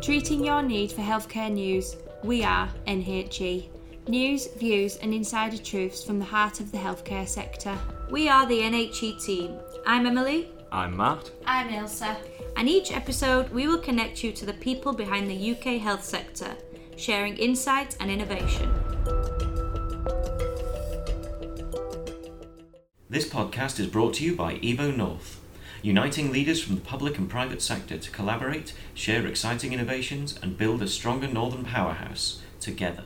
Treating your need for healthcare news, we are NHE. News, views, and insider truths from the heart of the healthcare sector. We are the NHE team. I'm Emily. I'm Matt. I'm Ilsa. And each episode, we will connect you to the people behind the UK health sector, sharing insight and innovation. This podcast is brought to you by Evo North, uniting leaders from the public and private sector to collaborate, share exciting innovations, and build a stronger northern powerhouse together.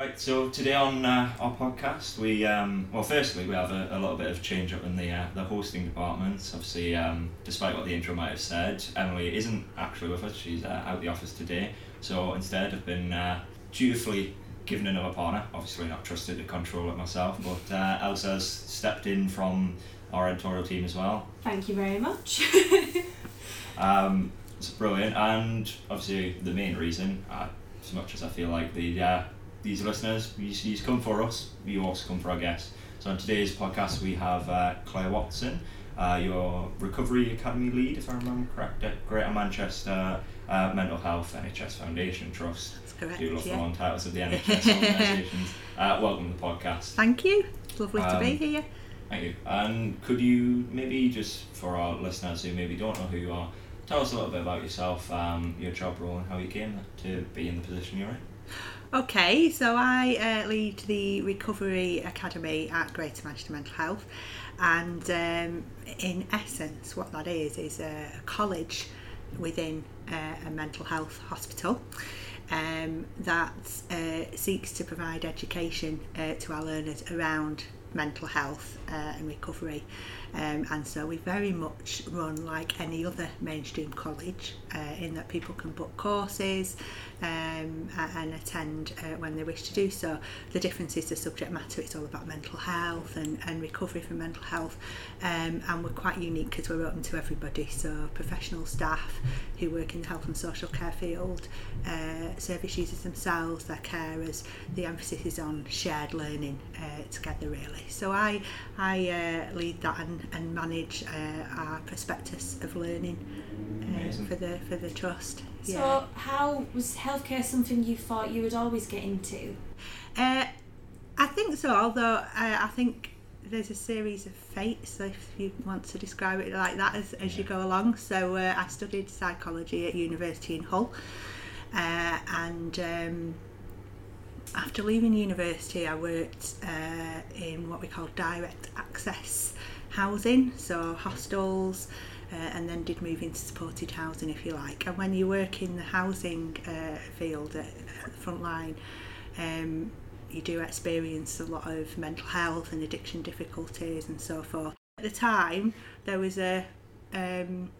Right, so today on uh, our podcast, we um, well, firstly we have a, a little bit of change up in the uh, the hosting department. Obviously, um, despite what the intro might have said, Emily isn't actually with us. She's uh, out the office today. So instead, I've been uh, dutifully given another partner. Obviously, not trusted to control it myself, but uh, Elsa's stepped in from our editorial team as well. Thank you very much. Um, it's brilliant, and obviously the main reason, uh, as much as I feel like the uh, these listeners, you, you come for us, you also come for our guests. So on today's podcast, we have uh, Claire Watson, uh, your Recovery Academy lead, if I remember correct, at Greater Manchester uh, Mental Health NHS Foundation Trust. That's correct. Do love the yeah. long titles of the NHS organisations. Uh, welcome to the podcast. Thank you. It's lovely to be Um, here. Thank you. And could you maybe just for our listeners who maybe don't know who you are, tell us a little bit about yourself, um, your job role, and how you came to be in the position you're in. Okay, so I uh, lead the Recovery Academy at Greater Manchester Mental Health, and um, in essence, what that is is a college within uh, a mental health hospital. Um, that uh, seeks to provide education uh, to our learners around mental health uh, and recovery. Um, and so we very much run like any other mainstream college uh, in that people can book courses um, and attend uh, when they wish to do so. The difference is the subject matter, it's all about mental health and, and recovery from mental health. Um, and we're quite unique because we're open to everybody, so professional staff who work in the health and social care field, uh, service users themselves, their carers. The emphasis is on shared learning uh, together, really. So I, I uh, lead that and, and manage uh, our prospectus of learning uh, for the for the trust. So, how was healthcare something you thought you would always get into? Uh, I think so, although uh, I think there's a series of fates, if you want to describe it like that, as, as you go along. So uh, I studied psychology at university in Hull, uh, and um, after leaving university, I worked uh, in what we call direct access housing, so hostels, uh, and then did move into supported housing, if you like. And when you work in the housing uh, field at, at the front line, um, you do experience a lot of mental health and addiction difficulties and so forth. At the time, there was a um,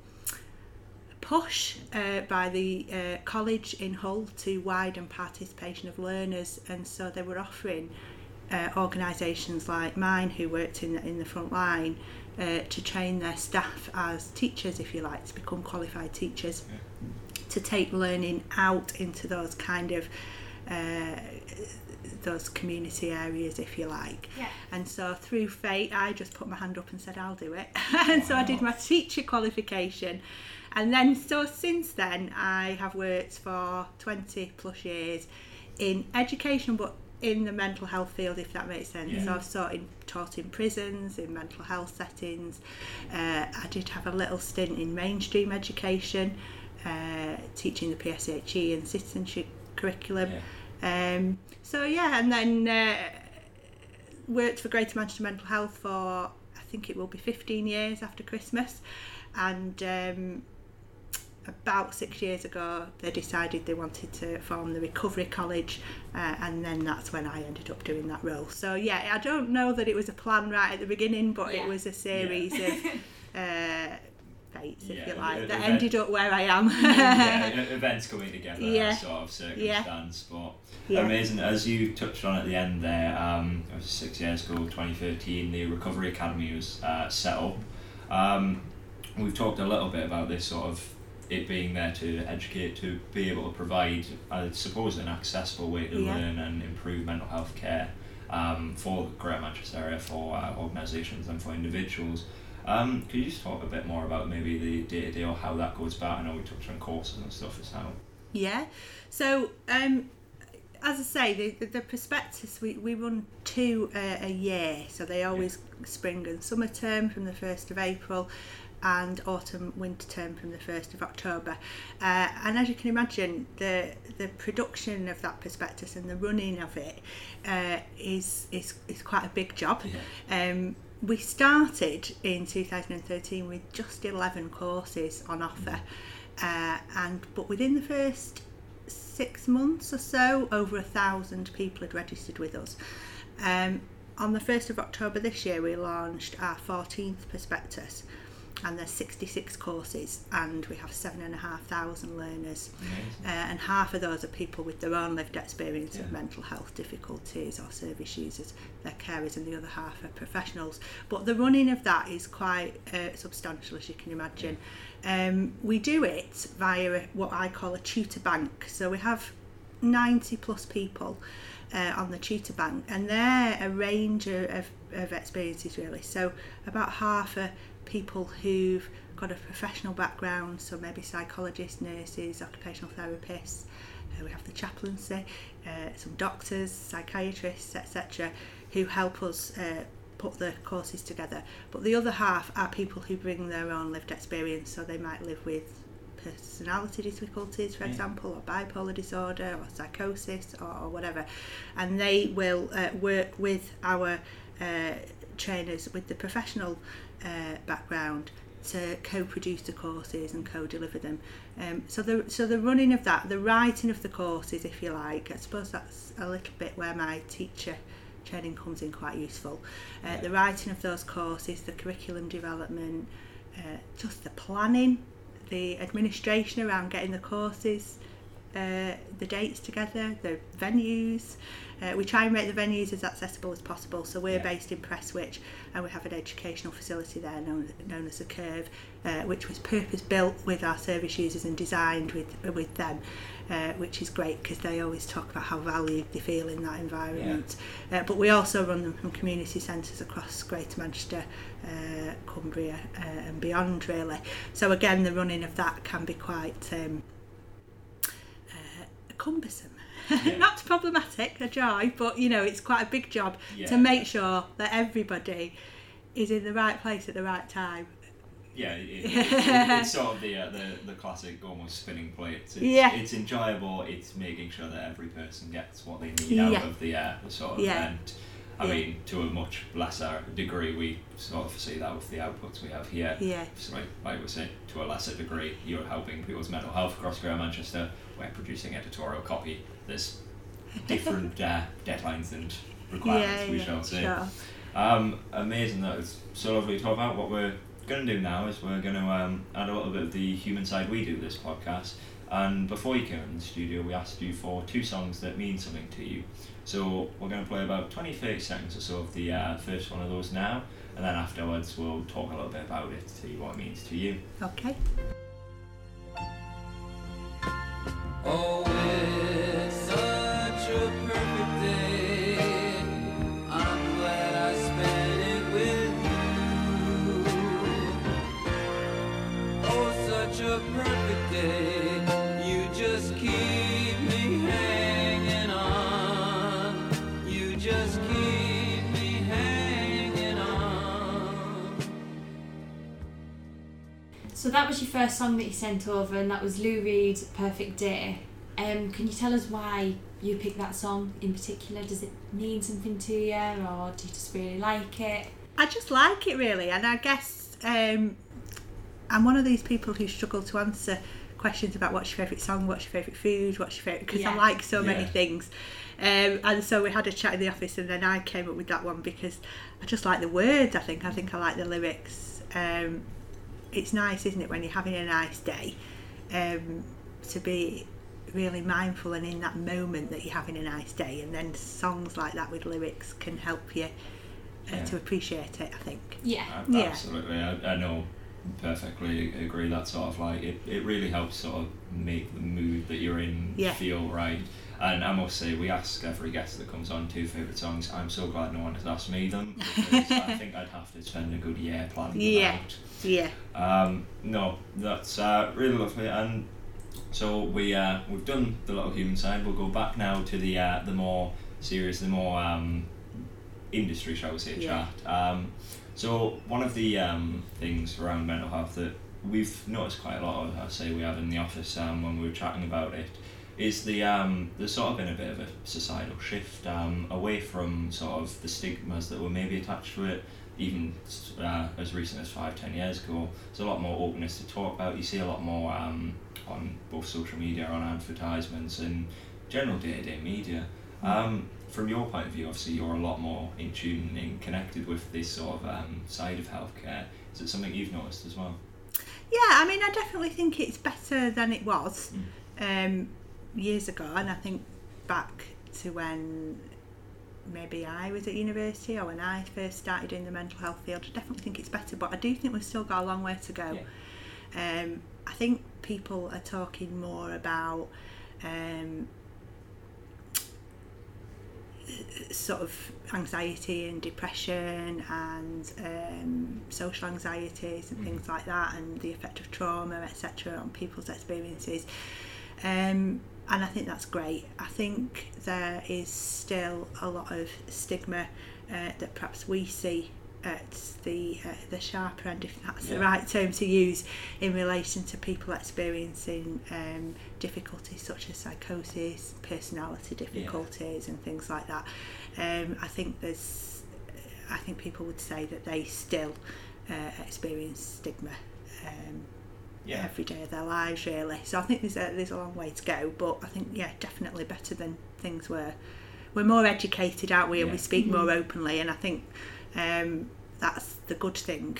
push uh, by the uh, college in Hull to widen participation of learners, and so they were offering uh, organisations like mine who worked in in the front line uh, to train their staff as teachers, if you like, to become qualified teachers, to take learning out into those kind of uh, those community areas, if you like. Yeah. And so through fate, I just put my hand up and said, I'll do it. and so I did my teacher qualification. And then, so since then, I have worked for 20 plus years in education, but in the mental health field, if that makes sense. Yeah. So I've taught in, taught in prisons, in mental health settings. Uh, I did have a little stint in mainstream education, uh, teaching the PSHE and citizenship curriculum. Yeah. Um, so yeah, and then uh, worked for Greater Manchester Mental Health for I think it will be 15 years after Christmas, and um, about six years ago they decided they wanted to form the Recovery College, uh, and then that's when I ended up doing that role. So yeah, I don't know that it was a plan right at the beginning, but Yeah. it was a series of. Uh, fates, if Yeah, you like, that the ended up where I am. yeah, events coming together, Yeah. that sort of circumstance. But Yeah. amazing, as you touched on at the end there, um, it was six years ago, 2013, the Recovery Academy was uh, set up. Um, we've talked a little bit about this sort of it being there to educate, to be able to provide, I suppose, an accessible way to Yeah. learn and improve mental health care um, for the Greater Manchester area, for uh, organisations and for individuals. Um, could you just talk a bit more about maybe the day to day or how that goes about? I know we touched on courses and stuff as well. Yeah. So, um, as I say, the, the, the prospectus, we, we run two uh, a year. So they always spring and summer term from the 1st of April and autumn winter term from the 1st of October. Uh, and as you can imagine, the the production of that prospectus and the running of it uh, is, is, is quite a big job. Um, we started in 2013 with just 11 courses on offer. Uh, and but within the first six months or so, over a thousand people had registered with us. Um, on the 1st of October this year, we launched our 14th prospectus, and there's 66 courses, and we have seven and a half thousand learners. Uh, and half of those are people with their own lived experience of mental health difficulties or service users, their carers, and the other half are professionals. But the running of that is quite uh, substantial, as you can imagine. Um, we do it via a- what I call a tutor bank. So we have 90 plus people uh, on the tutor bank, and they're a range of, of, of experiences really. So about half are people who've got a professional background, so maybe psychologists, nurses, occupational therapists. Uh, we have the chaplaincy, uh, some doctors, psychiatrists, etc., who help us uh, put the courses together. But the other half are people who bring their own lived experience, so they might live with personality difficulties, for Yeah. example, or bipolar disorder, or psychosis, or, or whatever, and they will uh, work with our uh, trainers with the professional uh, background to co-produce the courses and co-deliver them. Um, so the so the running of that, the writing of the courses, if you like, I suppose that's a little bit where my teacher training comes in quite useful. Uh, The writing of those courses, the curriculum development, uh, just the planning, the administration around getting the courses, uh, the dates together, the venues. Uh, we try and make the venues as accessible as possible. So we're yeah. based in Prestwich and we have an educational facility there known, known as the Curve, uh, which was purpose built with our service users and designed with with them, uh, which is great because they always talk about how valued they feel in that environment. Yeah. Uh, but we also run them from community centres across Greater Manchester, uh, Cumbria uh, and beyond really. So again, the running of that can be quite um, cumbersome. Yeah. Not problematic, a joy, but you know, it's quite a big job Yeah. to make sure that everybody is in the right place at the right time. Yeah, it, it, it, it's sort of the, uh, the the classic almost spinning plates. It's, Yeah. it's enjoyable. It's making sure that every person gets what they need Yeah. out of the uh, the sort of Yeah. event. I Yeah. mean, to a much lesser degree, we sort of see that with the outputs we have here. Yeah. So like, like we said, to a lesser degree, you're helping people's mental health across Greater Manchester. We're producing editorial copy. There's different uh, deadlines and requirements, yeah, we yeah, shall say. sure. Um, amazing that was so lovely to talk about. What we're going to do now is we're going to um, add a little bit of the human side we do this podcast. And before you came in the studio, we asked you for two songs that mean something to you. So we're going to play about 20 30 seconds or so of the uh, first one of those now. And then afterwards, we'll talk a little bit about it, to see what it means to you. Okay. Oh, it's such a perfect day. I'm glad I spent it with you. Oh, such a perfect day. You just keep So that was your first song that you sent over, and that was Lou Reed's "Perfect Day." Um, can you tell us why you picked that song in particular? Does it mean something to you, or do you just really like it? I just like it really, and I guess um, I'm one of these people who struggle to answer questions about what's your favourite song, what's your favourite food, what's your favourite because I like so many Yeah. things. Um, and so we had a chat in the office, and then I came up with that one because I just like the words. I think I think I like the lyrics. Um, it's nice, isn't it, when you're having a nice day, um, to be really mindful and in that moment that you're having a nice day, and then songs like that with lyrics can help you uh, Yeah. to appreciate it. I think. Yeah. Uh, Yeah. Absolutely, I, I know perfectly agree. That sort of like it, it really helps sort of make the mood that you're in Yeah. feel right. And I must say, we ask every guest that comes on two favourite songs. I'm so glad no one has asked me them because I think I'd have to spend a good year planning them Yeah. out. Yeah. Um, no, that's uh, really lovely. And so we uh, we've done the little human side. We'll go back now to the uh, the more serious, the more um, industry, shall we say, Yeah. chat. Um, so one of the um, things around mental health that we've noticed quite a lot of, I say we have in the office um, when we were chatting about it, is the um, there's sort of been a bit of a societal shift um, away from sort of the stigmas that were maybe attached to it. Even uh, as recent as five, ten years ago, there's a lot more openness to talk about. You see a lot more um, on both social media, on advertisements, and general day-to-day media. Um, from your point of view, obviously you're a lot more in tune and connected with this sort of um, side of healthcare. Is it something you've noticed as well? Yeah, I mean, I definitely think it's better than it was um, years ago, and I think back to when maybe I was at university or when I first started in the mental health field. I definitely think it's better, but I do think we've still got a long way to go. Um, I think people are talking more about um, sort of anxiety and depression and um, social anxieties and things like that and the effect of trauma etc on people's experiences. Um, and I think that's great. I think there is still a lot of stigma uh, that perhaps we see at the uh, the sharper end, if that's the right term to use, in relation to people experiencing um, difficulties such as psychosis, personality difficulties, and things like that. Um, I think there's, I think people would say that they still uh, experience stigma. Um, Yeah. every day of their lives really so I think there's a, there's a long way to go but I think yeah definitely better than things were we're more educated aren't we and we Yeah. speak more openly and I think um, that's the good thing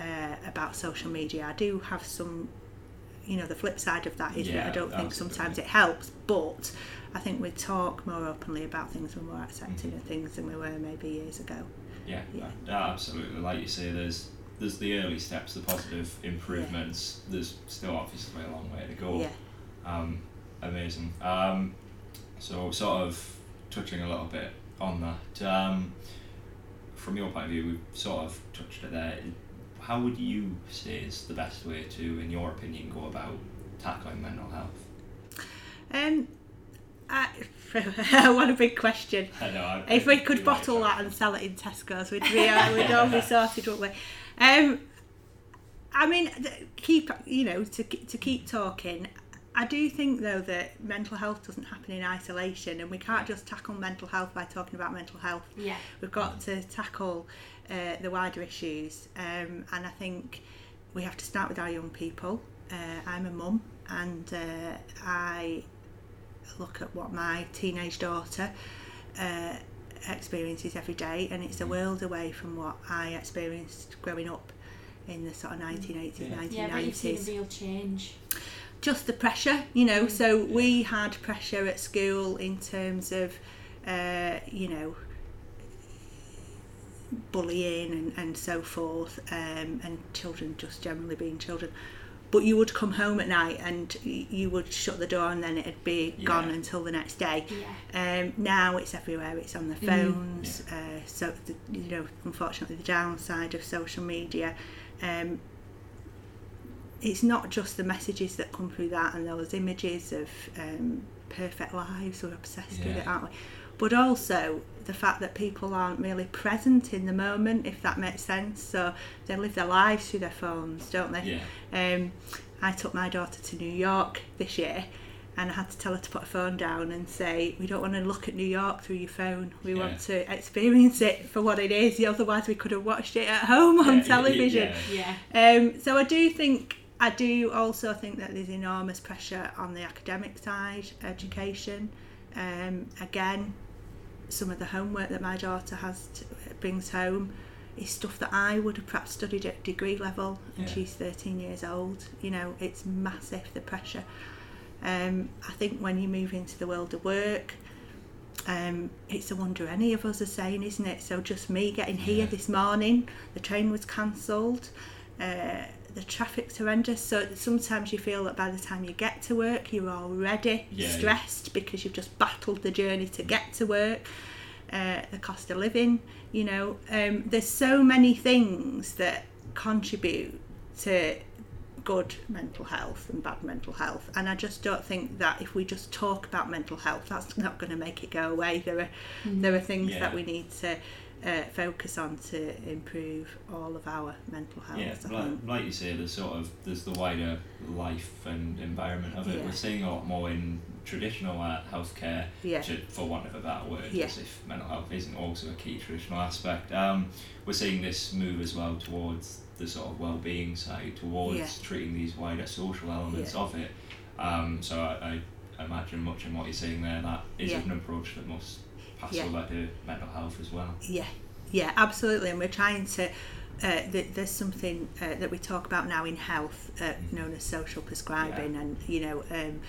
uh, about social media I do have some you know the flip side of that is that I don't think sometimes it helps but I think we talk more openly about things we're more accepting of things than we were maybe years ago Yeah, Yeah. uh, absolutely. Like you say, there's there's the early steps, the positive improvements. There's still obviously a long way to go. yeah Um, amazing. Um, so sort of touching a little bit on that. Um, from your point of view, we've sort of touched it there. How would you say is the best way to, in your opinion, go about tackling mental health? um, I, what a big question I know. I, If we could bottle that and sell it in Tesco's, we'd be uh, we'd all be sorted, wouldn't we? Um, I mean, keep you know to to keep talking. I do think though that mental health doesn't happen in isolation, and we can't just tackle mental health by talking about mental health. Yeah. We've got to tackle uh, the wider issues, um, and I think we have to start with our young people. Uh, I'm a mum, and uh, I look at what my teenage daughter uh, experiences every day, and it's a world away from what I experienced growing up in the sort of 1980s, Yeah. Yeah, but you've seen a 1990s. real change. Just the pressure, you know. So we had pressure at school in terms of, uh, you know, bullying and, and so forth, um, and children just generally being children. But you would come home at night and you would shut the door and then it'd be gone until the next day. Yeah. Um, now it's everywhere. It's on the phones. Uh, so the, you know, unfortunately, the downside of social media. Um, it's not just the messages that come through that and those images of um, perfect lives. We're obsessed with it, aren't we? But also the fact that people aren't really present in the moment, if that makes sense. So they live their lives through their phones, don't they? Yeah. Um, I took my daughter to New York this year and I had to tell her to put her phone down and say, We don't want to look at New York through your phone. We Yeah. want to experience it for what it is. Otherwise, we could have watched it at home on Yeah, yeah, television. yeah. Yeah. Um, so I do think, I do also think that there's enormous pressure on the academic side, education. Um, again, some of the homework that my daughter has to, brings home is stuff that I would have perhaps studied at degree level, and Yeah. she's 13 years old. You know, it's massive the pressure. Um, I think when you move into the world of work, um, it's a wonder any of us are saying, isn't it? So just me getting here Yeah. this morning, the train was cancelled, uh, the traffic's horrendous. So sometimes you feel that by the time you get to work, you're already Yeah, yeah. stressed because you've just battled the journey to get to work. Uh, the cost of living, you know, um, there's so many things that contribute to good mental health and bad mental health and I just don't think that if we just talk about mental health that's not going to make it go away there are there are things Yeah. that we need to uh, focus on to improve all of our mental health Yeah, like, like you say, there's sort of there's the wider life and environment of it. Yeah. We're seeing a lot more in traditional healthcare, yeah to, for want of a better word, Yeah. as if mental health isn't also a key traditional aspect. Um, we're seeing this move as well towards the sort of well-being side, towards Yeah. treating these wider social elements of it. Um, so I, I imagine much in what you're saying there that is an approach that must pass Yeah. to mental health as well. Yeah, yeah, absolutely. And we're trying to. Uh, th- there's something uh, that we talk about now in health, uh, known as social prescribing, and you know, um,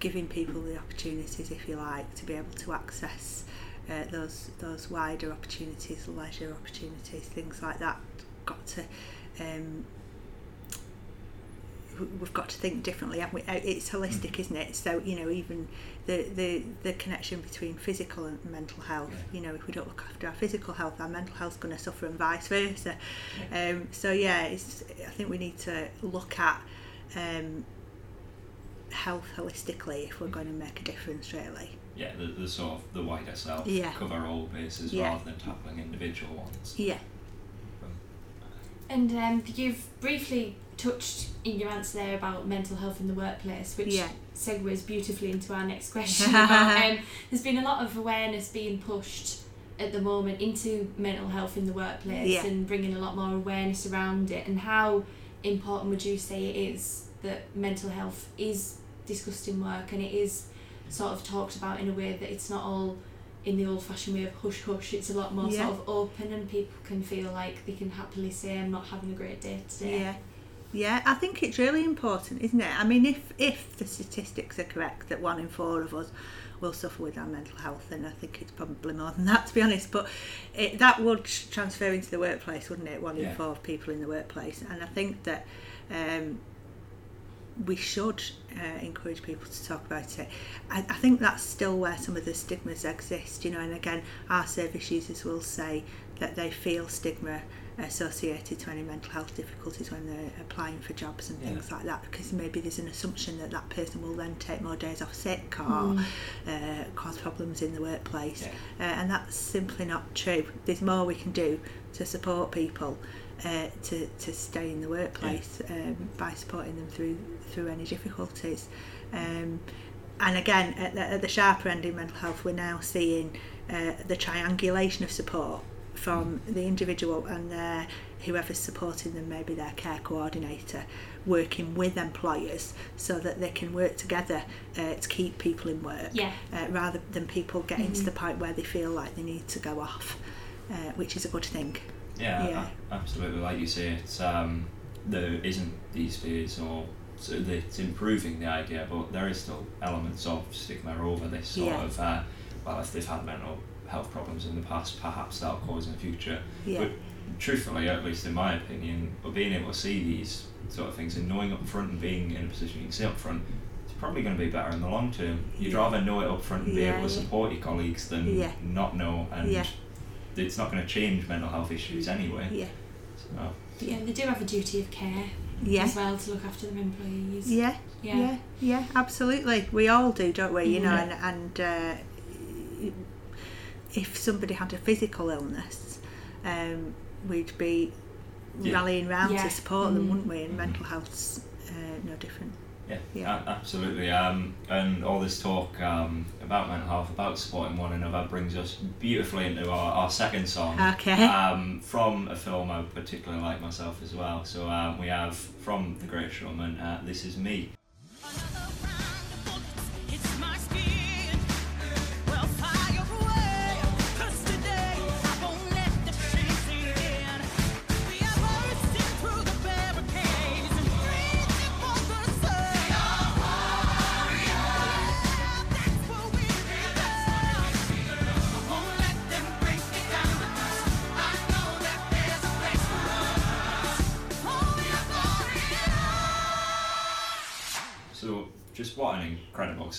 giving people the opportunities, if you like, to be able to access uh, those those wider opportunities, leisure opportunities, things like that. Got to. Um, we've got to think differently haven't we? Uh, it's holistic isn't it so you know even the, the, the connection between physical and mental health you know if we don't look after our physical health our mental health's going to suffer and vice versa um, so yeah it's, I think we need to look at um, health holistically if we're going to make a difference really Yeah, the, the sort of the wider self, Yeah. cover all bases Yeah. rather than tackling individual ones. yeah And um, you've briefly touched in your answer there about mental health in the workplace, which Yeah. segues beautifully into our next question. about, um, there's been a lot of awareness being pushed at the moment into mental health in the workplace Yeah. and bringing a lot more awareness around it. And how important would you say it is that mental health is discussed in work and it is sort of talked about in a way that it's not all in the old fashioned way of hush hush, it's a lot more Yeah. sort of open and people can feel like they can happily say I'm not having a great day today. Yeah. Yeah, I think it's really important, isn't it? I mean, if if the statistics are correct that one in four of us will suffer with our mental health, then I think it's probably more than that, to be honest. But it, that would transfer into the workplace, wouldn't it? One in Yeah. four people in the workplace, and I think that um, we should uh, encourage people to talk about it. I, I think that's still where some of the stigmas exist, you know. And again, our service users will say that they feel stigma associated to any mental health difficulties when they're applying for jobs and Yeah. things like that because maybe there's an assumption that that person will then take more days off sick or Mm. uh, cause problems in the workplace Yeah. uh, and that's simply not true there's more we can do to support people uh, to, to stay in the workplace um, by supporting them through through any difficulties um, and again at the, at the sharper end in mental health we're now seeing uh, the triangulation of support from the individual and their whoever's supporting them maybe their care coordinator working with employers so that they can work together uh, to keep people in work Yeah. uh, rather than people getting to the point where they feel like they need to go off uh, which is a good thing Yeah, Yeah. a- absolutely. Like you say, it's um, there isn't these fears or so it's improving the idea, but there is still elements of stigma over this sort Yeah. of. Uh, well, if they've had mental health problems in the past, perhaps that'll cause in the future. yeah But truthfully, at least in my opinion, but being able to see these sort of things and knowing up front and being in a position you can see up front, it's probably going to be better in the long term. You'd Yeah. rather know it up front and be Yeah, able to yeah. support your colleagues than Yeah. not know, and Yeah. it's not going to change mental health issues anyway. yeah So, Yeah, they do have a duty of care yeah as well to look after their employees. Yeah, Yeah. yeah, yeah, absolutely. We all do, don't we? You know, Yeah. and, and uh, if somebody had a physical illness, um, we'd be Yeah. rallying round Yeah. to support them, Mhm. wouldn't we? And mental health's uh, no different. yeah, Yeah. a- absolutely. Um, and all this talk um, about mental health, about supporting one another, brings us beautifully into our, our second song. Okay. um, from a film I particularly like myself as well. So um, we have from The Great Showman, uh, This Is Me.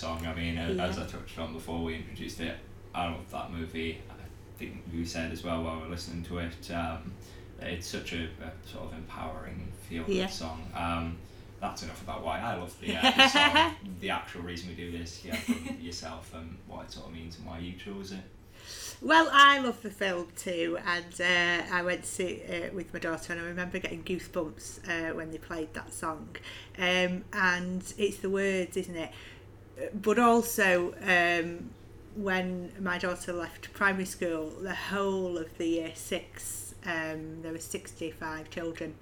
Song. I mean, uh, as I touched on before we introduced it, I love that movie. I think we said as well while we are listening to it. Um, it's such a, a sort of empowering feel Yeah. song. Um, that's enough about why I love the, uh, the song. the actual reason we do this, yeah, from yourself and what it sort of means and why you chose it. Well, I love the film too, and uh, I went to see it uh, with my daughter, and I remember getting goosebumps uh, when they played that song. Um, and it's the words, isn't it? But also, um, when my daughter left primary school, the whole of the year six, um, there were 65 children,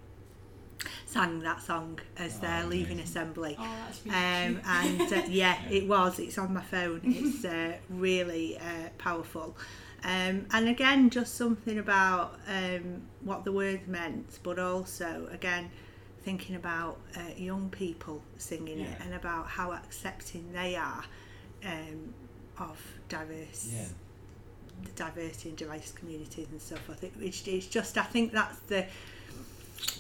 sang that song as Oh, they're leaving amazing. assembly. Oh, that's really Um, cute. and uh, yeah, it was. It's on my phone. It's uh, really uh, powerful. Um, and again, just something about um, what the words meant, but also again thinking about uh, young people singing it and about how accepting they are um, of diverse Yeah. the diversity in diverse communities and stuff. I think it's, it's just I think that's the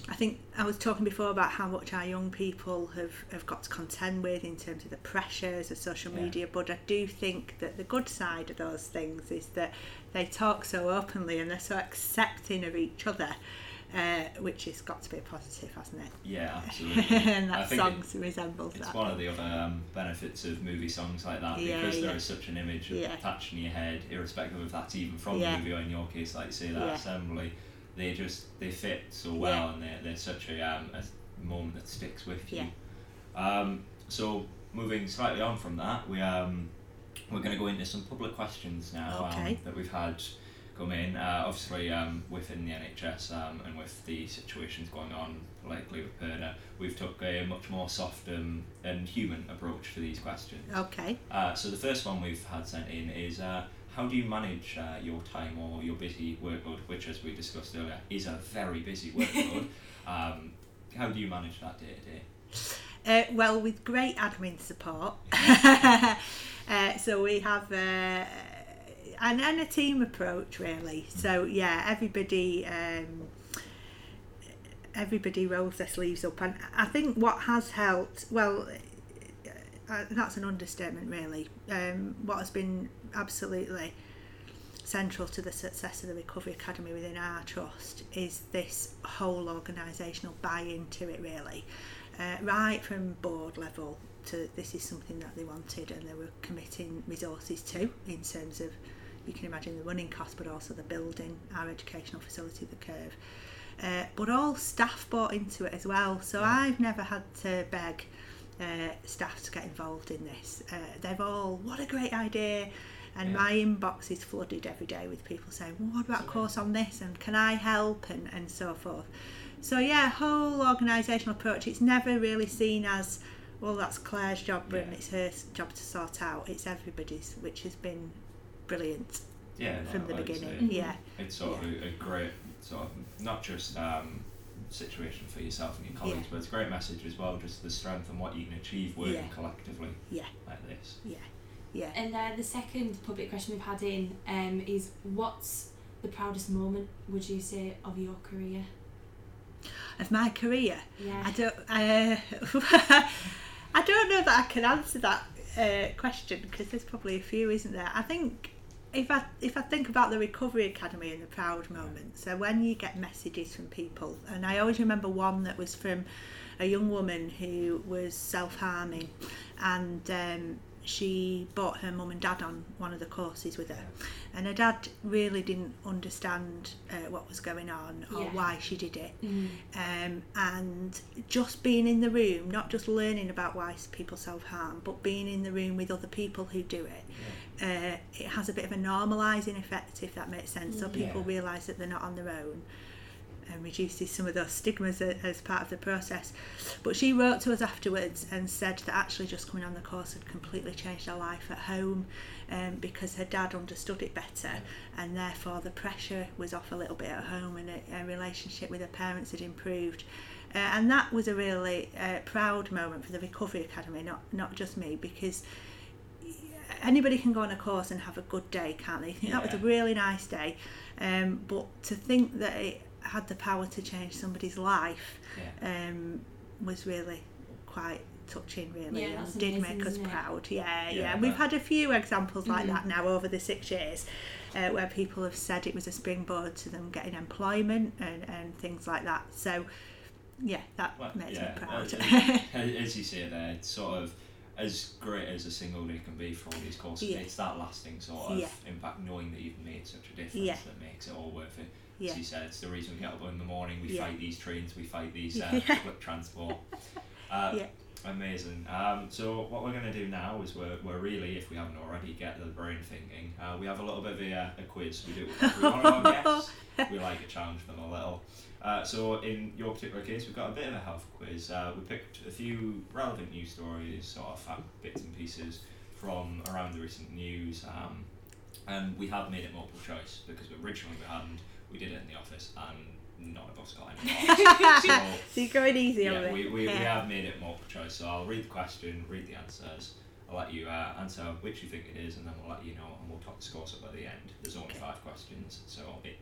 I think I was talking before about how much our young people have, have got to contend with in terms of the pressures of social Yeah. media, but I do think that the good side of those things is that they talk so openly and they're so accepting of each other, uh, which has got to be a positive, hasn't it? Yeah, absolutely. and that song it- resembles It's that. one of the other um, benefits of movie songs like that Yeah, because there yeah. is such an image Yeah. attached in your head, irrespective of that even from the movie or in your case, like say that assembly. They just they fit so well and they're, they're such a, um, a moment that sticks with you. Um, so moving slightly on from that, we um, we're going to go into some public questions now Okay. um, that we've had come in. Uh, obviously, um, within the NHS um, and with the situations going on politically with purdah, we've took a much more soft um, and human approach to these questions. Okay. Uh, so the first one we've had sent in is uh, how do you manage uh, your time or your busy workload, which, as we discussed earlier, is a very busy workload. um, how do you manage that day to day? Uh, well, with great admin support. uh, so we have uh, and, and a team approach really. So yeah, everybody um, everybody rolls their sleeves up, and I think what has helped. Well, uh, that's an understatement really. Um, what has been absolutely central to the success of the Recovery Academy within our trust is this whole organisational buy-in to it really uh, right from board level to this is something that they wanted and they were committing resources to in terms of you can imagine the running costs but also the building our educational facility the curve. Uh, but all staff bought into it as well so I've never had to beg uh, staff to get involved in this. Uh, they've all what a great idea and Yeah. my inbox is flooded every day with people saying well, what about a course on this and can I help? and, and so forth. So yeah, whole organisational approach. It's never really seen as, well, that's Claire's job and it's her job to sort out. It's everybody's, which has been brilliant Yeah, no, from the like I beginning. say, Yeah, It's sort of a, a great sort of not just um, situation for yourself and your colleagues, Yeah. but it's a great message as well, just the strength and what you can achieve working Yeah. collectively yeah, like this. yeah, yeah. And uh, the second public question we've had in um, is what's the proudest moment, would you say, of your career? Of my career, Yeah. I don't. Uh, I don't know that I can answer that uh, question because there's probably a few, isn't there? I think if I if I think about the Recovery Academy and the proud moments, so when you get messages from people, and I always remember one that was from a young woman who was self harming, and um, she brought her mum and dad on one of the courses with her, and her dad really didn't understand uh, what was going on or Yeah. why she did it. Mm. um, and just being in the room, not just learning about why people self harm, but being in the room with other people who do it, uh, it has a bit of a normalising effect, if that makes sense. So people Yeah. realise that they're not on their own and reduces some of those stigmas as part of the process. But she wrote to us afterwards and said that actually just coming on the course had completely changed her life at home um, because her dad understood it better and therefore the pressure was off a little bit at home and her, her relationship with her parents had improved. Uh, and that was a really uh, proud moment for the Recovery Academy, not not just me, because anybody can go on a course and have a good day, can't they? That was a really nice day, um, but to think that it had the power to change somebody's life Yeah. um, was really quite touching really Yeah, and did amazing, make us proud. Yeah yeah, Yeah, we've had a few examples like Mhm. that now over the six years uh, where people have said it was a springboard to them getting employment and, and things like that. So yeah that Well, makes yeah, me proud as as you say there, it's sort of as great as a single day can be for all these courses. Yeah. It's that lasting sort of Yeah. impact, knowing that you've made such a difference Yeah. that makes it all worth it. Yeah. As you said, it's the reason we get up in the morning. We fight these trains. We fight these uh, public transport. Uh. Amazing. Um, so what we're going to do now is we're, we're really, if we haven't already, get the brain thinking. Uh, we have a little bit of a, uh, a quiz. We do it with every one our guests. We like to challenge them a little. Uh, so in your particular case, we've got a bit of a health quiz. Uh, we picked a few relevant news stories, sort of fact bits and pieces from around the recent news. Um, and we have made it multiple choice because originally we hadn't. We did it in the office and none of us got any marks. so so you're going easy on yeah, me we, we, we have made it multiple choice. So I'll read the question, read the answers. I'll let you uh, answer which you think it is, and then we'll let you know, and we'll talk the scores up at the end. There's only Okay. five questions, so it.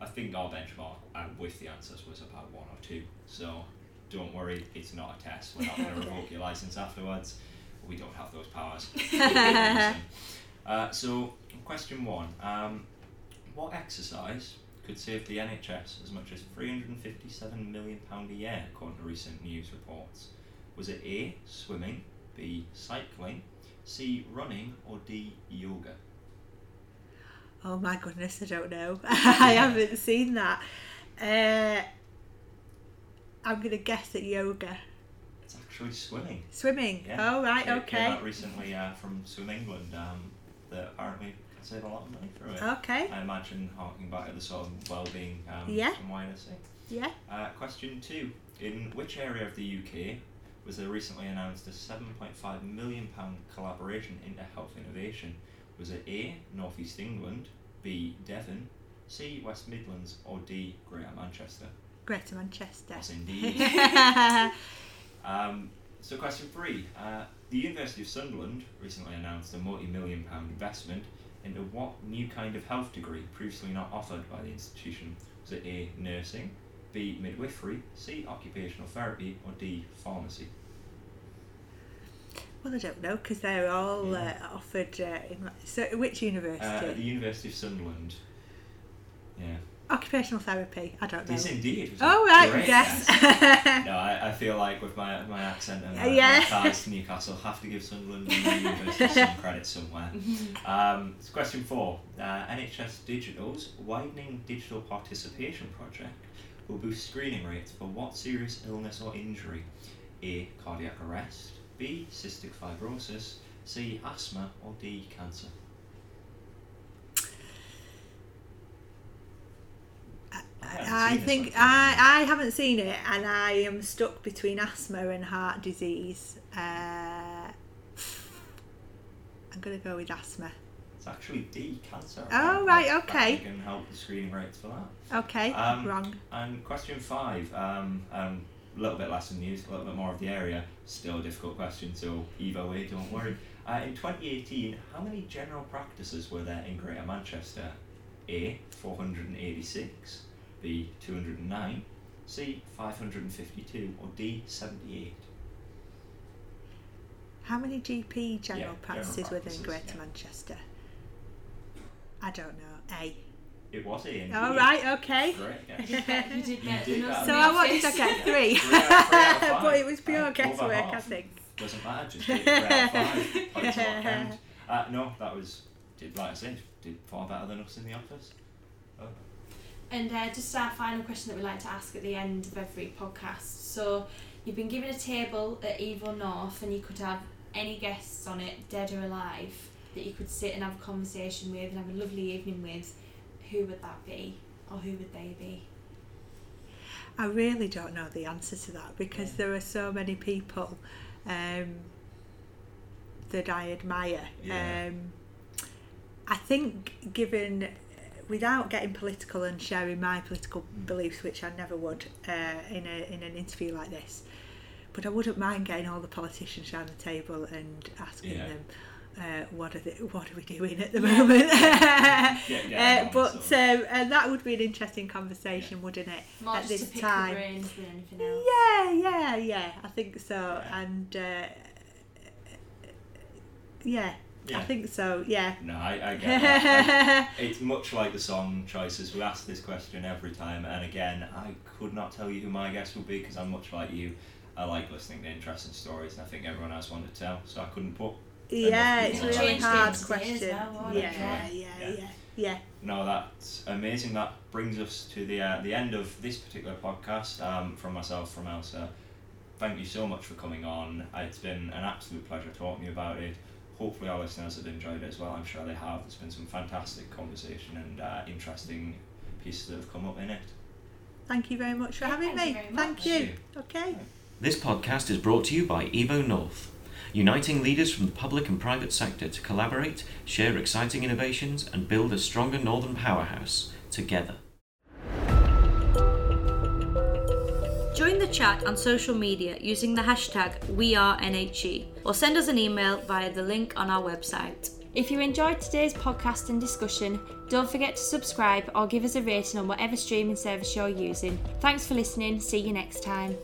I think our benchmark uh, with the answers was about one or two. So don't worry, it's not a test. We're not going to revoke your license afterwards. We don't have those powers. uh, so question one: um, What exercise could save the NHS as much as £357 million a year, according to recent news reports? Was it A, swimming, B, cycling, C, running, or D, yoga? Oh my goodness, I don't know. I haven't seen that. Uh, I'm going to guess at yoga. It's actually swimming. Swimming. Yeah. Oh, right, Came- Came out okay. recently uh, from Swim England um, that apparently save a lot of money through it. Okay. I imagine harking back to the sort of well-being um, Yeah. and wider say. Yeah. Uh, question two. In which area of the UK was there recently announced a £7.5 million collaboration into health innovation? Was it A, North East England, B, Devon, C, West Midlands, or D, Greater Manchester? Greater Manchester. Yes, indeed. um, so, question three. Uh, the University of Sunderland recently announced a multi million pound investment into what new kind of health degree previously not offered by the institution? Was it A, nursing, B, midwifery, C, occupational therapy, or D, pharmacy? well, I don't know because they're all Yeah. uh, offered. Uh, in, so, which university? Uh, the University of Sunderland. Yeah. Occupational therapy. I don't know. This indeed. Oh, right, great yes. guess. no, I, I feel like with my, my accent and my, Yeah. my ties to Newcastle, I have to give Sunderland and University some credit somewhere. Um, so question four. Uh, NHS Digital's Widening Digital Participation Project will boost screening rates for what serious illness or injury? A. Cardiac arrest. B. Cystic fibrosis. C. Asthma. Or D. Cancer. I think. I, I haven't seen it and I am stuck between asthma and heart disease. Uh, I'm going to go with asthma. It's actually D. Cancer. Oh, right, okay. can help the screening rates for that. Okay, Um, wrong. And question five, um, um, a little bit less in news, a little bit more of the area. Still a difficult question, so either way, don't worry. Uh, in 2018, how many general practices were there in Greater Manchester? A. 486, B. 209, C. 552, or D. 78? How many GP general general practices within practices, Greater yeah. Manchester? I don't know. A. It was A. Indeed. All right, okay. Great guess. You did get, you did get did the that. notes So I the what did get? Three. Three out three out five. but it was pure Uh, guesswork, I think. Doesn't matter, just take it out of five. Points not. Uh, no, that was, did like I said, did far better than us in the office. Oh. And uh, just our final question that we like to ask at the end of every podcast. So you've been given a table at Evo North, and you could have any guests on it, dead or alive, that you could sit and have a conversation with and have a lovely evening with. Who would that be, or who would they be? I really don't know the answer to that because Yeah. there are so many people um, that I admire. Yeah. Um, I think, given without getting political and sharing my political beliefs, which I never would uh, in a in an interview like this, but I wouldn't mind getting all the politicians around the table and asking Yeah. them uh, what are the, what are we doing at the moment? Get- get uh, but so. um, uh, that would be an interesting conversation, wouldn't it? More at this to pick time. your brains than anything else. Yeah, yeah, yeah. I think so, Yeah. and uh, yeah, I think so. Yeah. No, I, I get that. I- it's much like the song choices. We ask this question every time, and again, I could not tell you who my guest would be because I'm much like you. I like listening to interesting stories, and I think everyone has one to tell. So I couldn't put. Yeah, it's a really it hard today question. well, yeah, yeah, Yeah. yeah, yeah, yeah. No, that's amazing. That brings us to the uh, the end of this particular podcast. Um, from myself, from Elsa. Thank you so much for coming on. It's been an absolute pleasure talking to you about it. Hopefully, our listeners have enjoyed it as well. I'm sure they have. There's been some fantastic conversation and uh, interesting pieces that have come up in it. Thank you very much for Yeah, having thank me. very Thank you. Thank Okay. This podcast is brought to you by Evo North, uniting leaders from the public and private sector to collaborate, share exciting innovations, and build a stronger northern powerhouse together. Chat on social media using the hashtag WeAreNHE or send us an email via the link on our website. If you enjoyed today's podcast and discussion, don't forget to subscribe or give us a rating on whatever streaming service you're using. Thanks for listening. See you next time.